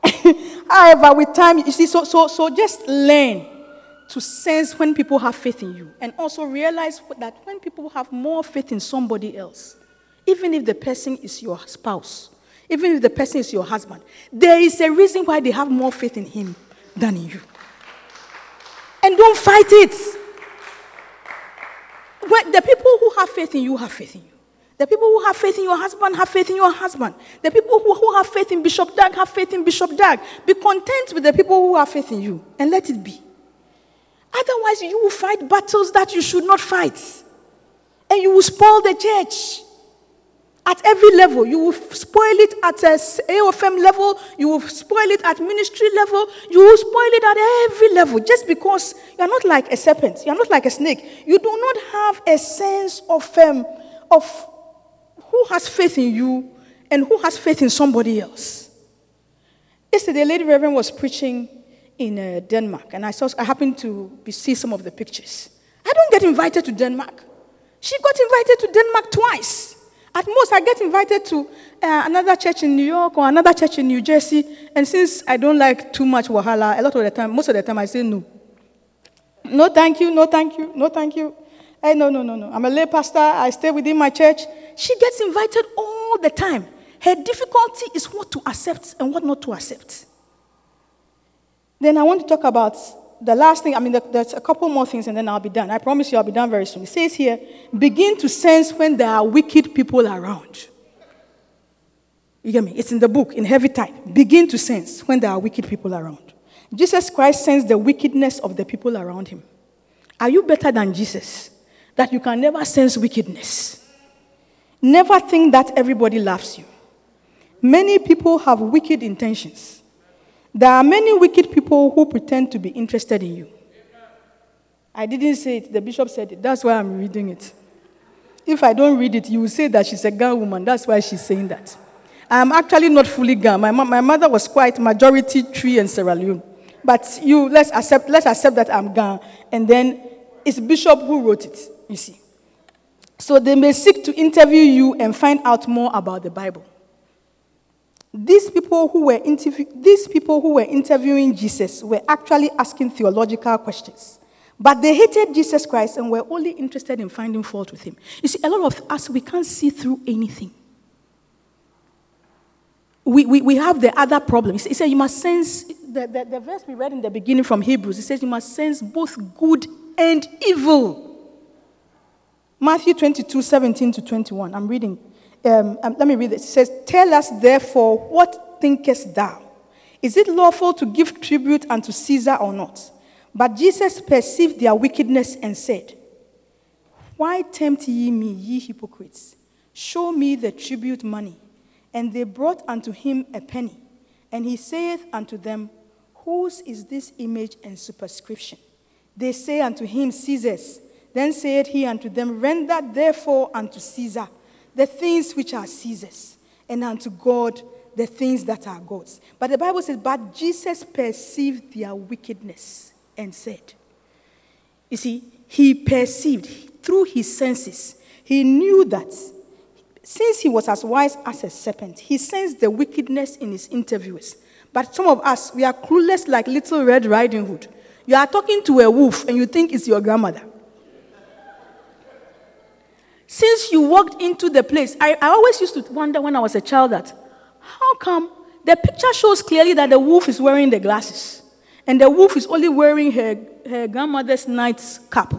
however, with time, you see, so, so, so just learn to sense when people have faith in you. And also realize that when people have more faith in somebody else, even if the person is your spouse, even if the person is your husband, there is a reason why they have more faith in him than in you. And don't fight it. When the people who have faith in you have faith in you. The people who have faith in your husband have faith in your husband. The people who, who have faith in Bishop Dag have faith in Bishop Dag. Be content with the people who have faith in you and let it be. Otherwise, you will fight battles that you should not fight. And you will spoil the church. At every level, you will spoil it at a AOFM level, you will spoil it at ministry level, you will spoil it at every level just because you are not like a serpent, you are not like a snake. You do not have a sense of, um, of who has faith in you and who has faith in somebody else. Yesterday, Lady Reverend was preaching in uh, Denmark, and I, saw, I happened to see some of the pictures. I don't get invited to Denmark. She got invited to Denmark twice. At most, I get invited to uh, another church in New York or another church in New Jersey. And since I don't like too much wahala, a lot of the time, most of the time, I say no. No, thank you, no, thank you, no, thank you. Hey, no, no, no, no. I'm a lay pastor. I stay within my church. She gets invited all the time. Her difficulty is what to accept and what not to accept. Then I want to talk about the last thing, I mean, there's a couple more things and then I'll be done. I promise you I'll be done very soon. It says here, begin to sense when there are wicked people around. You get me? It's in the book, in heavy type. Begin to sense when there are wicked people around. Jesus Christ sensed the wickedness of the people around him. Are you better than Jesus? That you can never sense wickedness. Never think that everybody loves you. Many people have wicked intentions. There are many wicked people who pretend to be interested in you. I didn't say it, the bishop said it. That's why I'm reading it. If I don't read it, you will say that she's a Ga woman. That's why she's saying that. I'm actually not fully Ga. My, my mother was quite majority tree and Sierra Leone. But you, let's accept, let's accept that I'm Ga. And then it's Bishop who wrote it, you see. So they may seek to interview you and find out more about the Bible. These people, who were interview- these people who were interviewing Jesus were actually asking theological questions. But they hated Jesus Christ and were only interested in finding fault with him. You see, a lot of us, we can't see through anything. We, we, we have the other problem. He said, You must sense, the, the, the verse we read in the beginning from Hebrews, it says, You must sense both good and evil. Matthew 22, 17 to 21. I'm reading um, um, let me read this. It says, Tell us therefore, what thinkest thou? Is it lawful to give tribute unto Caesar or not? But Jesus perceived their wickedness and said, Why tempt ye me, ye hypocrites? Show me the tribute money. And they brought unto him a penny. And he saith unto them, Whose is this image and superscription? They say unto him, Caesar's. Then saith he unto them, Render therefore unto Caesar the things which are Caesar's, and unto God the things that are God's. But the Bible says, But Jesus perceived their wickedness and said, You see, he perceived through his senses, he knew that since he was as wise as a serpent, he sensed the wickedness in his interviewers. But some of us, we are clueless like little Red Riding Hood. You are talking to a wolf and you think it's your grandmother. Since you walked into the place, I, I always used to wonder when I was a child that how come the picture shows clearly that the wolf is wearing the glasses and the wolf is only wearing her, her grandmother's night's cap.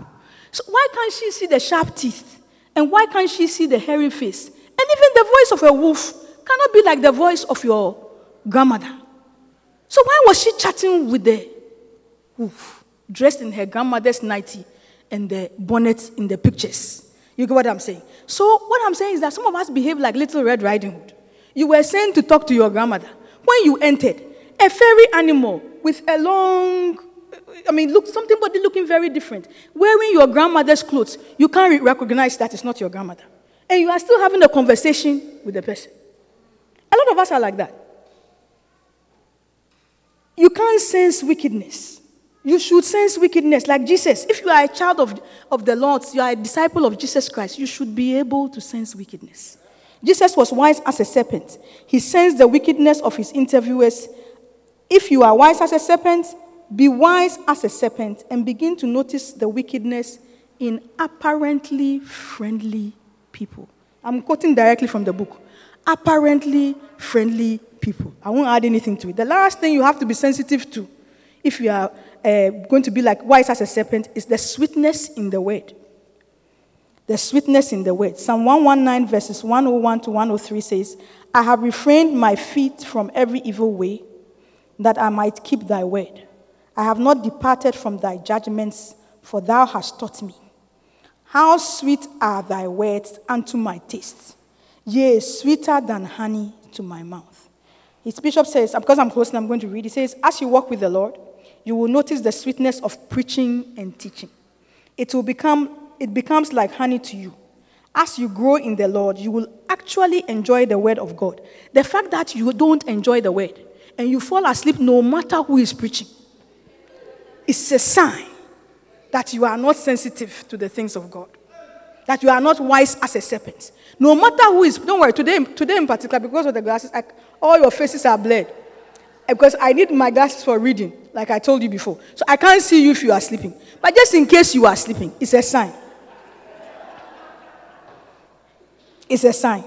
So why can't she see the sharp teeth? And why can't she see the hairy face? And even the voice of a wolf cannot be like the voice of your grandmother. So why was she chatting with the wolf, dressed in her grandmother's nightie and the bonnet in the pictures? You get what I'm saying? So, what I'm saying is that some of us behave like little Red Riding Hood. You were sent to talk to your grandmother. When you entered, a fairy animal with a long, I mean, look, something body looking very different, wearing your grandmother's clothes, you can't re- recognize that it's not your grandmother. And you are still having a conversation with the person. A lot of us are like that. You can't sense wickedness. You should sense wickedness like Jesus. If you are a child of, of the Lord, you are a disciple of Jesus Christ, you should be able to sense wickedness. Jesus was wise as a serpent. He sensed the wickedness of his interviewers. If you are wise as a serpent, be wise as a serpent and begin to notice the wickedness in apparently friendly people. I'm quoting directly from the book. Apparently friendly people. I won't add anything to it. The last thing you have to be sensitive to, if you are uh, going to be like wise as a serpent, is the sweetness in the word. The sweetness in the word. Psalm 119, verses 101 to 103 says, I have refrained my feet from every evil way, that I might keep thy word. I have not departed from thy judgments, for thou hast taught me. How sweet are thy words unto my taste, yea, sweeter than honey to my mouth. His bishop says, because I'm closing, I'm going to read. He says, As you walk with the Lord, you will notice the sweetness of preaching and teaching. It will become, it becomes like honey to you. As you grow in the Lord, you will actually enjoy the word of God. The fact that you don't enjoy the word and you fall asleep no matter who is preaching is a sign that you are not sensitive to the things of God. That you are not wise as a serpent. No matter who is, don't worry, today, today in particular, because of the glasses, I, all your faces are blurred. Because I need my glasses for reading, like I told you before. So I can't see you if you are sleeping. But just in case you are sleeping, it's a sign. It's a sign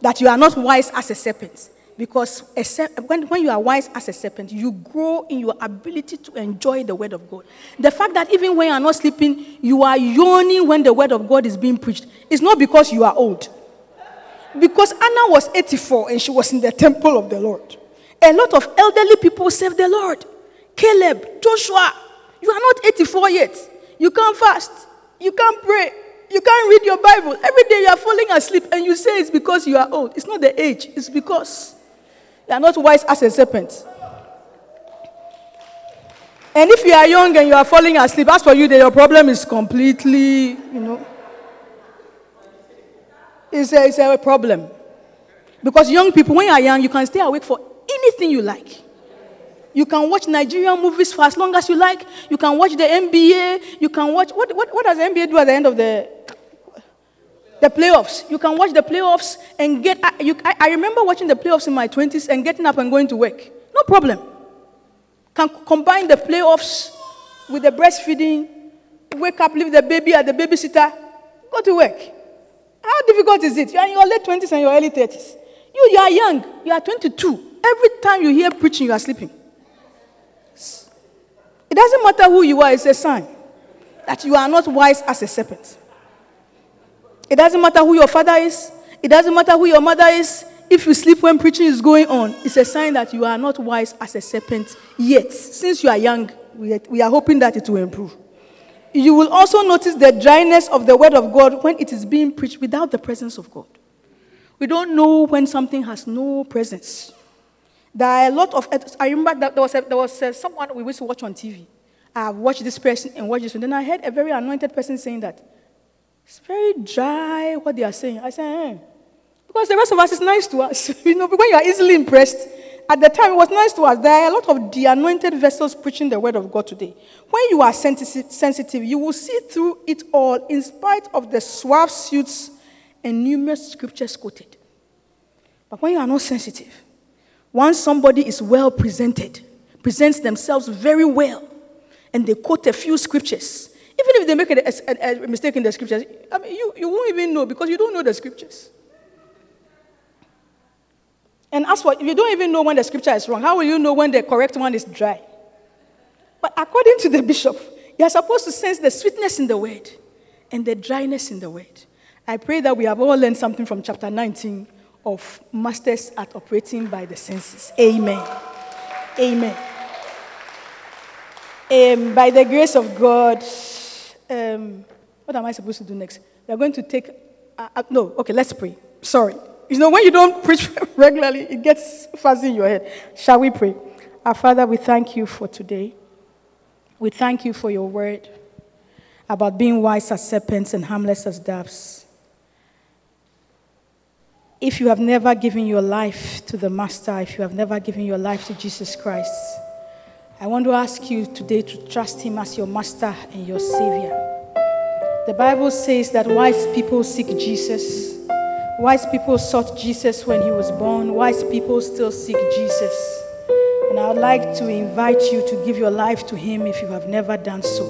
that you are not wise as a serpent. Because a ser- when, when you are wise as a serpent, you grow in your ability to enjoy the word of God. The fact that even when you are not sleeping, you are yawning when the word of God is being preached, is not because you are old. Because Anna was 84 and she was in the temple of the Lord. A lot of elderly people serve the Lord. Caleb, Joshua, you are not 84 yet. You can't fast. You can't pray. You can't read your Bible. Every day you are falling asleep and you say it's because you are old. It's not the age, it's because you are not wise as a serpent. And if you are young and you are falling asleep, as for you, then your problem is completely, you know, it's a, it's a problem. Because young people, when you are young, you can stay awake for anything you like. You can watch Nigerian movies for as long as you like. You can watch the NBA. You can watch, what, what, what does the NBA do at the end of the, the playoffs? You can watch the playoffs and get, I, you, I, I remember watching the playoffs in my 20s and getting up and going to work. No problem. Can combine the playoffs with the breastfeeding, wake up, leave the baby at the babysitter, go to work. How difficult is it? You are in your late 20s and your early 30s. You, you are young. You are 22. Every time you hear preaching, you are sleeping. It doesn't matter who you are, it's a sign that you are not wise as a serpent. It doesn't matter who your father is, it doesn't matter who your mother is. If you sleep when preaching is going on, it's a sign that you are not wise as a serpent yet. Since you are young, we are, we are hoping that it will improve. You will also notice the dryness of the word of God when it is being preached without the presence of God. We don't know when something has no presence. There are a lot of. I remember that there was, a, there was a, someone we used to watch on TV. I watched this person and watched this, and then I heard a very anointed person saying that it's very dry what they are saying. I said, eh. because the rest of us is nice to us. you know, when you are easily impressed, at the time it was nice to us. There are a lot of the anointed vessels preaching the word of God today. When you are sensitive, you will see through it all, in spite of the suave suits and numerous scriptures quoted. But when you are not sensitive, once somebody is well presented, presents themselves very well, and they quote a few scriptures, even if they make a, a, a mistake in the scriptures, I mean, you, you won't even know because you don't know the scriptures. And as for, if you don't even know when the scripture is wrong, how will you know when the correct one is dry? But according to the bishop, you are supposed to sense the sweetness in the word and the dryness in the word. I pray that we have all learned something from chapter 19 of masters at operating by the senses. Amen. Amen. Um, by the grace of God, um, what am I supposed to do next? We are going to take, uh, uh, no, okay, let's pray. Sorry. You know, when you don't preach regularly, it gets fuzzy in your head. Shall we pray? Our Father, we thank you for today. We thank you for your word about being wise as serpents and harmless as doves. If you have never given your life to the Master, if you have never given your life to Jesus Christ, I want to ask you today to trust Him as your Master and your Savior. The Bible says that wise people seek Jesus. Wise people sought Jesus when He was born. Wise people still seek Jesus. And I would like to invite you to give your life to Him if you have never done so.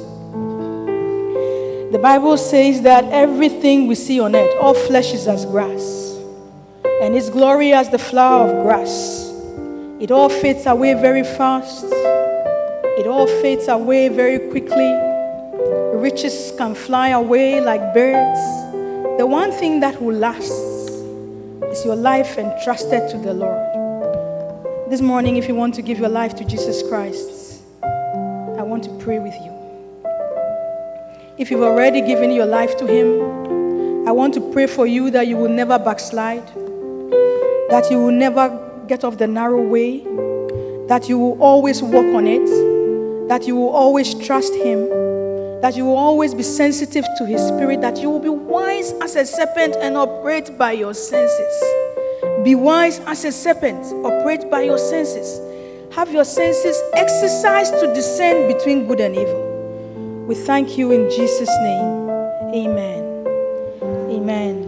The Bible says that everything we see on earth, all flesh is as grass, and its glory as the flower of grass. It all fades away very fast, it all fades away very quickly. Riches can fly away like birds. The one thing that will last is your life entrusted to the Lord. This morning, if you want to give your life to Jesus Christ, I want to pray with you. If you've already given your life to Him, I want to pray for you that you will never backslide, that you will never get off the narrow way, that you will always walk on it, that you will always trust Him, that you will always be sensitive to His Spirit, that you will be wise as a serpent and operate by your senses. Be wise as a serpent, operate by your senses. Have your senses exercised to discern between good and evil. We thank you in Jesus' name. Amen. Amen.